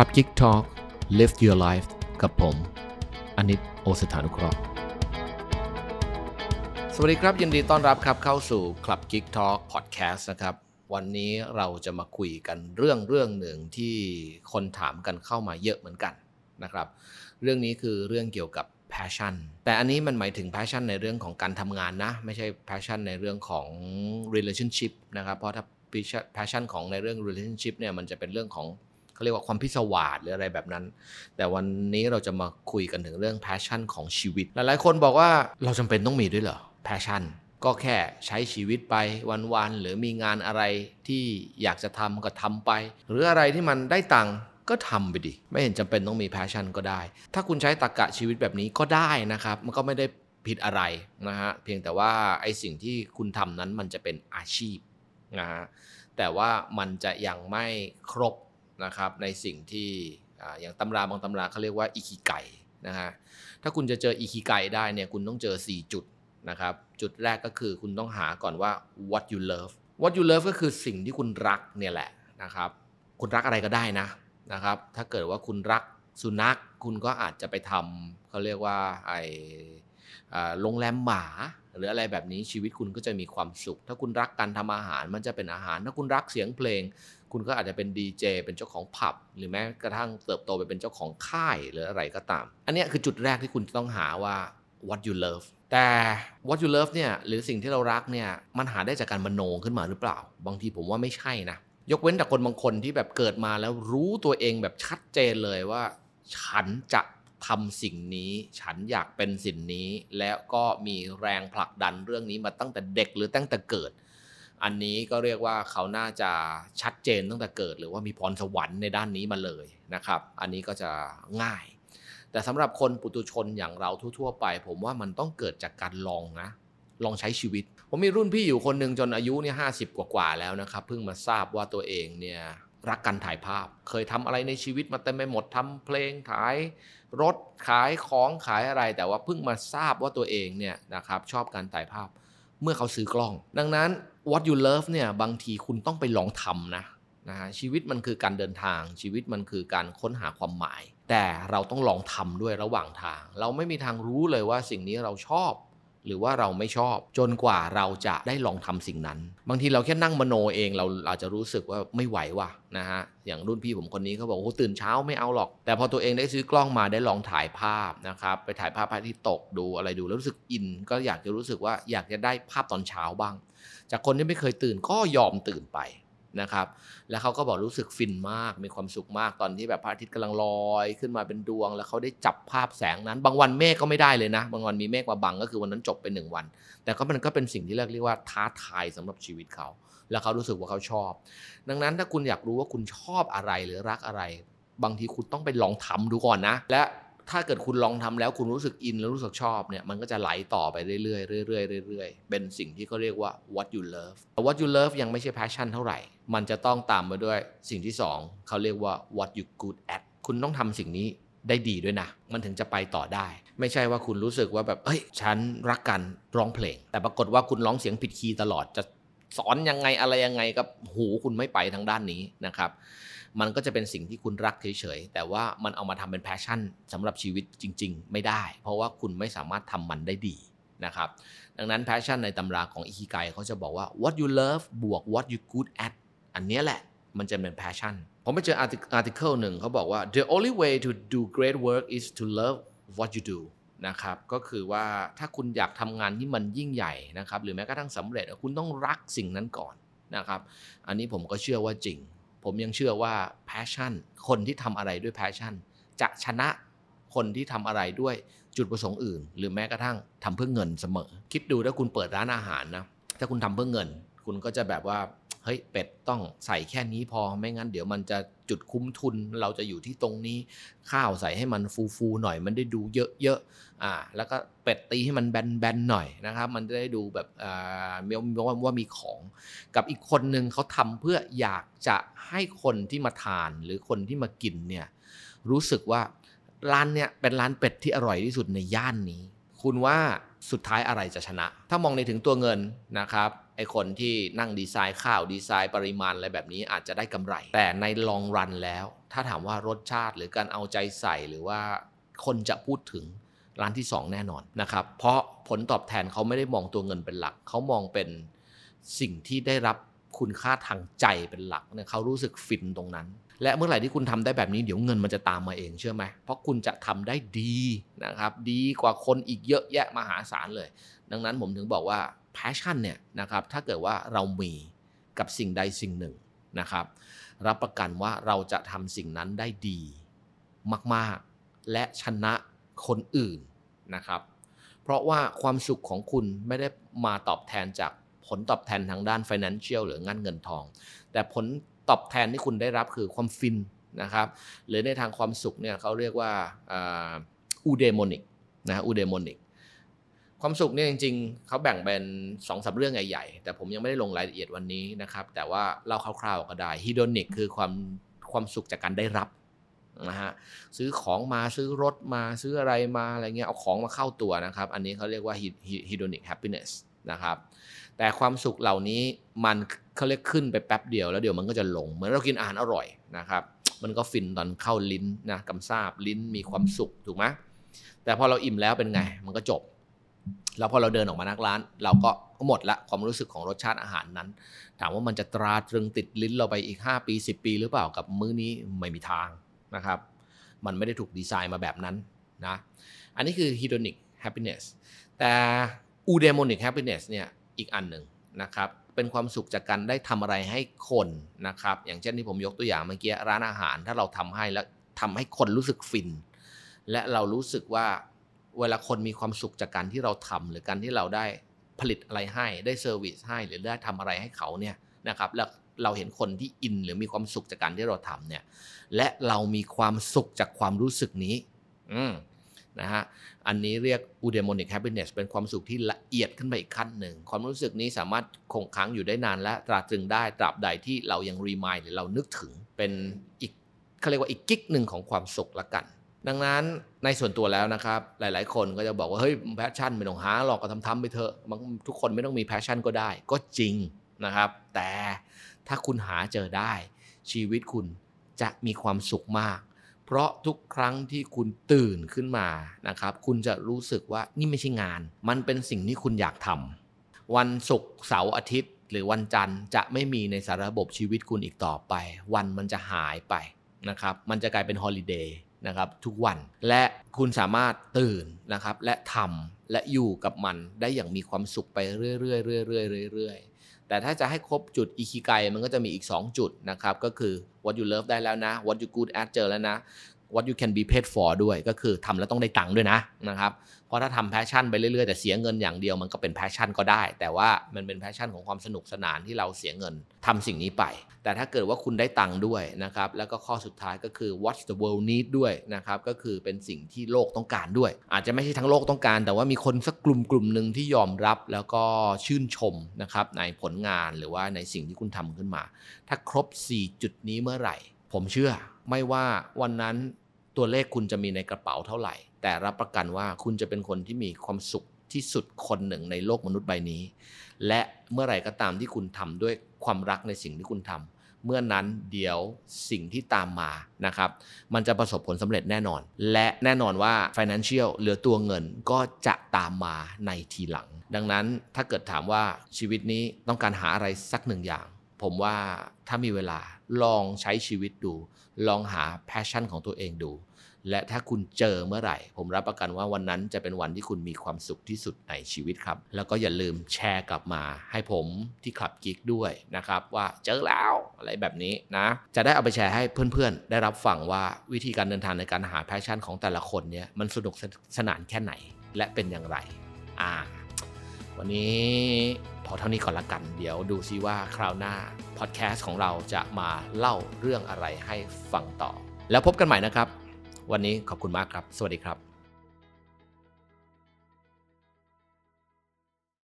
ครับ Geek Talk Live Your Life กับผมอนิตโอสถานุเคราะห์สวัสดีครับ ยินดีต้อนรับครับเข้าสู่ Club Geek Talk Podcast นะครับ วันนี้เราจะมาคุยกันเรื่องเรื่องหนึ่งที่คนถามกันเข้ามาเยอะเหมือนกันนะครับ เรื่องนี้คือเรื่องเกี่ยวกับ passion แต่อันนี้มันหมายถึง passion ในเรื่องของการทำงานนะ ไม่ใช่ passion ในเรื่องของ relationship นะครับ เพราะถ้า passion ของในเรื่อง relationship เนี่ยมันจะเป็นเรื่องของ เขาเรียกว่าความพิศวาสหรืออะไรแบบนั้น แต่วันนี้เราจะมาคุยกันถึงเรื่อง passion ของชีวิต หลายๆคนบอกว่าเราจำเป็นต้องมีด้วยเหรอ passion ก็แค่ใช้ชีวิตไปวันๆหรือมีงานอะไรที่อยากจะทำก็ทำไป หรืออะไรที่มันได้ตังค์ก็ทำไปดิ ไม่เห็นจำเป็นต้องมี passion ก็ได้ ถ้าคุณใช้ตรกกะชีวิตแบบนี้ก็ได้นะครับ มันก็ไม่ได้ผิดอะไรนะฮะ เพียงแต่ว่าไอ้สิ่งที่คุณทำนั้นมันจะเป็นอาชีพนะฮะ แต่ว่ามันจะยังไม่ครบ นะครับในสิ่งที่อย่างตำราบางตำราเขาเรียกว่าอิคิไกนะฮะถ้าคุณจะเจออิคิไกได้เนี่ยคุณต้องเจอ 4 จุดนะครับจุดแรกก็คือคุณต้องหาก่อนว่า what you love what you love ก็คือสิ่งที่คุณรักเนี่ยแหละนะครับคุณรักอะไรก็ได้นะนะครับถ้าเกิดว่าคุณรักสุนัขคุณก็อาจจะไปทำเขาเรียกว่าไอโรงแรมหมาหรืออะไรแบบนี้ชีวิตคุณก็จะมีความสุข ถ้าคุณรักการทำอาหารมันจะเป็นอาหาร ถ้าคุณรักเสียงเพลง คุณก็อาจจะเป็นดีเจเป็นเจ้าของผับ หรือแม้กระทั่งเติบโตไปเป็นเจ้าของค่ายหรืออะไรก็ตาม อันนี้คือจุดแรกที่คุณต้องหาว่า what you love แต่ what you love เนี่ยหรือสิ่งที่เรารักเนี่ยมันหาได้จากการมโนขึ้นมาหรือเปล่า บางทีผมว่าไม่ใช่นะ ยกเว้นแต่คนบางคนที่แบบเกิดมาแล้วรู้ตัวเองแบบชัดเจนเลยว่า ฉันจะทำสิ่งนี้ฉันอยากเป็นสิ่งนี้ แล้วก็มีแรงผลักดันเรื่องนี้มาตั้งแต่เด็กหรือตั้งแต่เกิด อันนี้ก็เรียกว่าเขาน่าจะชัดเจนตั้งแต่เกิด หรือว่ามีพรสวรรค์ในด้านนี้มาเลยนะครับ อันนี้ก็จะง่าย แต่สำหรับคนปุตุชนอย่างเราทั่ว ๆ ไป ผมว่ามันต้องเกิดจากการลองนะ ลองใช้ชีวิต ผมมีรุ่นพี่อยู่คนหนึ่งจนอายุเนี่ยห้าสิบกว่าๆแล้วนะครับ เพิ่งมาทราบว่าตัวเองเนี่ยรักการถ่ายภาพ เคยทำอะไรในชีวิตมาเต็มไปหมดทำเพลงถ่าย รถขายของขายอะไร แต่ว่าเพิ่งมาทราบว่าตัวเองเนี่ยนะครับชอบการถ่ายภาพ เมื่อเขาซื้อกล้อง ดังนั้น what you love เนี่ยบางทีคุณต้องไปลองทำนะนะฮะชีวิตมันคือการเดินทางชีวิตมันคือการค้นหาความหมาย แต่เราต้องลองทำด้วยระหว่างทาง เราไม่มีทางรู้เลยว่าสิ่งนี้เราชอบ หรือว่าเราไม่ชอบ จนกว่าเราจะได้ลองทำสิ่งนั้น บางทีเราแค่นั่งมโนเองเราอาจจะรู้สึกว่าไม่ไหวว่ะนะฮะอย่างรุ่นพี่ผมคนนี้เขาบอกโอ้ตื่นเช้าไม่เอาหรอก แต่พอตัวเองได้ซื้อกล้องมาได้ลองถ่ายภาพนะครับไปถ่ายภาพพระอาทิตย์ตกดูอะไรดูแล้วรู้สึกอิน ก็อยากจะรู้สึกว่าอยากจะได้ภาพตอนเช้าบ้าง จากคนที่ไม่เคยตื่นก็ยอมตื่นไป นะครับ แล้วเขาก็บอกรู้สึกฟินมากมีความสุขมากตอนที่แบบพระอาทิตย์กำลังลอยขึ้นมาเป็นดวง แล้วเขาได้จับภาพแสงนั้น บางวันเมฆก็ไม่ได้เลยนะ บางวันมีเมฆมาบังก็คือวันนั้นจบไปหนึ่งวัน แต่ก็มันก็เป็นสิ่งที่เรียกว่าท้าทายสำหรับชีวิตเขา แล้วเขารู้สึกว่าเขาชอบ ดังนั้นถ้าคุณอยากรู้ว่าคุณชอบอะไรหรือรักอะไร บางทีคุณต้องไปลองทำดูก่อนนะ และ ถ้าเกิดคุณลองทำแล้วคุณรู้สึกอินแล้วรู้สึกชอบเนี่ยมันก็จะไหลต่อไปเรื่อยๆเรื่อยๆเรื่อยๆเป็นสิ่งที่เขาเรียกว่า what you love what you love ยังไม่ใช่ passion เท่าไหร่ มันจะต้องตามมาด้วยสิ่งที่ 2เขาเรียกว่า what you good at คุณต้องทำสิ่งนี้ได้ดีด้วยนะ มันถึงจะไปต่อได้ ไม่ใช่ว่าคุณรู้สึกว่าแบบเอ้ย ฉันรักการร้องเพลง แต่ปรากฏว่าคุณร้องเสียงผิดคีย์ตลอดจะสอนยังไงอะไรยังไงกับหูคุณไม่ไปทางด้านนี้นะครับ มันก็จะเป็นสิ่งที่คุณรักเฉยๆ แต่ว่ามันเอามาทำเป็น passion สำหรับชีวิตจริง ๆ ไม่ได้ เพราะว่าคุณไม่สามารถทำมันได้ดีนะครับ ดังนั้น passion ในตำราของอิคิไกเขาจะบอกว่า what you love บวก what you good at อันนี้แหละมันจะเป็น passion ผมไปเจออารarticle หนึ่งเขาบอกว่า the only way to do great work is to love what you do นะครับ ก็คือว่าถ้าคุณอยากทำงานที่มันยิ่งใหญ่นะครับ หรือแม้กระทั่งสำเร็จ คุณต้องรักสิ่งนั้นก่อนนะครับ อันนี้ผมก็เชื่อว่าจริง ผมยังเชื่อว่า passion คนที่ทำอะไรด้วย passion จะชนะคนที่ทำอะไรด้วยจุดประสงค์อื่น หรือแม้กระทั่งทำเพื่อเงินเสมอ คิดดูถ้าคุณเปิดร้านอาหารนะ ถ้าคุณทำเพื่อเงิน คุณก็จะแบบว่า ฮ้ยเป็ดต้องใส่แค่นี้พอไม่งั้นเดี๋ยวมันจะจุดคุ้มทุนเราจะอยู่ที่ตรงนี้ ข้าวใส่ให้มันฟูๆหน่อยมันได้ดูเยอะๆอ่าแล้วก็เป็ดตีให้มันแบนๆหน่อยนะครับมันจะได้ดูแบบอ่ามีว่าว่ามีของกับอีกคนหนึ่งเขาทำเพื่ออยากจะให้คนที่มาทานหรือคนที่มากินเนี่ยรู้สึกว่าร้านเนี่ยเป็นร้านเป็ดที่อร่อยที่สุดในย่านนี้ คุณว่าสุดท้ายอะไรจะชนะ ถ้ามองในถึงตัวเงินนะครับไอคนที่นั่งดีไซน์ข้าวดีไซน์ปริมาณอะไรแบบนี้อาจจะได้กำไร แต่ในลองรันแล้ว ถ้าถามว่ารสชาติหรือการเอาใจใส่หรือว่าคนจะพูดถึงร้านที่ 2 แน่นอนนะครับ เพราะผลตอบแทนเขาไม่ได้มองตัวเงินเป็นหลัก เขามองเป็นสิ่งที่ได้รับคุณค่าทางใจเป็นหลักเนี่ยเขารู้สึกฟินตรงนั้น และเมื่อไหร่ที่คุณทำได้แบบนี้เดี๋ยวเงินมันจะตามมาเองเชื่อไหมเพราะคุณจะทำได้ดีนะครับ ดีกว่าคนอีกเยอะแยะมหาศาลเลย ดังนั้นผมถึงบอกว่า passion เนี่ยนะครับถ้าเกิดว่าเรามีกับสิ่งใดสิ่งหนึ่งนะครับ รับประกันว่าเราจะทำสิ่งนั้นได้ดีมาก ๆ และชนะคนอื่นนะครับ เพราะว่าความสุขของคุณไม่ได้มาตอบแทนจากผลตอบแทนทางด้าน financial หรืองานเงินทอง แต่ผล ตอบแทนที่คุณได้รับคือความฟินนะครับหรือในทางความสุขเนี่ยเขาเรียกว่า eudaimonic นะ eudaimonic ความสุขเนี่ยจริงๆเขาแบ่งเป็นสองสาเรื่องใหญ่ๆ แต่ผมยังไม่ได้ลงรายละเอียดวันนี้นะครับ แต่ว่าเล่าคร่าวๆก็ได้ hedonic คือความความสุขจากการได้รับนะฮะซื้อของมาซื้อรถมาซื้ออะไรมาอะไรเงี้ยเอาของมาเข้าตัวนะครับ อันนี้เขาเรียกว่า hedonic happiness นะครับแต่ความสุขเหล่านี้มัน เขาเรียกขึ้นไปแป๊บเดียวแล้วเดี๋ยวมันก็จะลง เหมือนเรากินอาหารอร่อยนะครับ มันก็ฟินตอนเข้าลิ้นนะกำซาบลิ้นมีความสุขถูกไหมแต่พอเราอิ่มแล้วเป็นไง มันก็จบ แล้วพอเราเดินออกมานักร้าน เราก็หมดละความรู้สึกของรสชาติอาหารนั้น ถามว่ามันจะตราตรึงติดลิ้นเราไปอีก 5 ปี 10 ปีหรือเปล่ากับมื้อนี้ไม่มีทางนะครับ มันไม่ได้ถูกดีไซน์มาแบบนั้นนะ อันนี้คือ hedonic happiness แต่ eudaimonic happiness เนี่ยอีกอันหนึ่งนะครับ เป็นความสุขจากการได้ทำอะไรให้คนนะครับ อย่างเช่นที่ผมยกตัวอย่างเมื่อกี้ร้านอาหาร ถ้าเราทำให้แล้วทำให้คนรู้สึกฟิน และเรารู้สึกว่าเวลาคนมีความสุขจากการที่เราทำหรือการที่เราได้ผลิตอะไรให้ได้ service ให้หรือได้ทำอะไรให้เขาเนี่ยนะครับแล้วเราเห็นคนที่อินหรือมีความสุขจากการที่เราทำเนี่ยและเรามีความสุขจากความรู้สึกนี้ อืมนะฮะอันนี้เรียก eudaimonic happiness เป็นความสุขที่ละ เอียดขึ้นไปอีกขั้นหนึ่ง ความรู้สึกนี้สามารถคงค้างอยู่ได้นานและตราตรึงได้ตราบใดที่เรายัง remind หรือเรานึกถึงเป็นอีกเขาเรียกว่าอีกกิ๊กหนึ่งของความสุขละกัน ดังนั้นในส่วนตัวแล้วนะครับ หลาย ๆ คนก็จะบอกว่าเฮ้ย passion ไม่ต้องหาหรอกก็ทำทำไปเถอะทุกคนไม่ต้องมี passion ก็ได้ ก็จริงนะครับ แต่ถ้าคุณหาเจอได้ชีวิตคุณจะมีความสุขมาก เพราะทุกครั้งที่คุณตื่นขึ้นมานะครับ คุณจะรู้สึกว่านี่ไม่ใช่งาน มันเป็นสิ่งที่คุณอยากทำวันศุกร์เสาร์อาทิตย์ หรือวันจันทร์จะไม่มีในสารระบบชีวิตคุณอีกต่อไป วันมันจะหายไปนะครับ มันจะกลายเป็นฮอลิเดย์นะครับทุกวันและคุณสามารถตื่นนะครับและทำและอยู่กับมันได้อย่างมีความสุขไปเรื่อยๆเรื่อยๆเรื่อยๆ แต่ถ้าจะให้ครบจุดอิคิไกมันก็จะมีอีก 2 จุดนะครับ ก็คือ what you love ได้แล้วนะ what you good at เจอแล้วนะ what you can be paid for ด้วยก็คือทำแล้วต้องได้ตังค์ด้วยนะนะครับเพราะถ้าทำ passion ไปเรื่อยๆ แต่เสียเงินอย่างเดียวมันก็เป็น passion ก็ได้ แต่ว่ามันเป็น passion ของความสนุกสนานที่เราเสียเงินทำสิ่งนี้ไป แต่ถ้าเกิดว่าคุณได้ตังค์ด้วยนะครับแล้วก็ข้อสุดท้ายก็คือ what the world need ด้วยนะครับก็คือเป็นสิ่งที่โลกต้องการด้วย อาจจะไม่ใช่ทั้งโลกต้องการ แต่ว่ามีคนสักกลุ่มกลุ่มหนึ่งที่ยอมรับแล้วก็ชื่นชมนะครับในผลงานหรือว่าในสิ่งที่คุณทำขึ้นมา ถ้าครบ 4 จุดนี้เมื่อไหร่ ผมเชื่อ ไม่ว่าวันนั้นตัวเลขคุณจะมีในกระเป๋าเท่าไหร่ แต่รับประกันว่าคุณจะเป็นคนที่มีความสุขที่สุดคนหนึ่งในโลกมนุษย์ใบนี้ และเมื่อไหร่ก็ตามที่คุณทำด้วยความรักในสิ่งที่คุณทำเมื่อนั้นเดี๋ยวสิ่งที่ตามมานะครับ มันจะประสบผลสำเร็จแน่นอน และแน่นอนว่า financial หรือตัวเงินก็จะตามมาในทีหลัง ดังนั้นถ้าเกิดถามว่าชีวิตนี้ต้องการหาอะไรสักหนึ่งอย่าง ผมว่าถ้ามีเวลาลองใช้ชีวิตดู ลองหา passion ของตัวเองดู และถ้าคุณเจอเมื่อไหร่ ผมรับประกันว่าวันนั้นจะเป็นวันที่คุณมีความสุขที่สุดในชีวิตครับ แล้วก็อย่าลืมแชร์กลับมาให้ผมที่ขับกิกด้วยนะครับ ว่าเจอแล้วอะไรแบบนี้นะ จะได้เอาไปแชร์ให้เพื่อนๆ ได้รับฟังว่าวิธีการเดินทางในการหา passion ของแต่ละคนเนี่ยมันสนุกสนานแค่ไหนและเป็นอย่างไรอ่า วันนี้พอเท่านี้ก่อนละกัน เดี๋ยวดูซิว่าคราวหน้าพอดแคสต์ของเราจะมาเล่าเรื่องอะไรให้ฟังต่อ แล้วพบกันใหม่นะครับ วันนี้ขอบคุณมากครับ สวัสดีครับ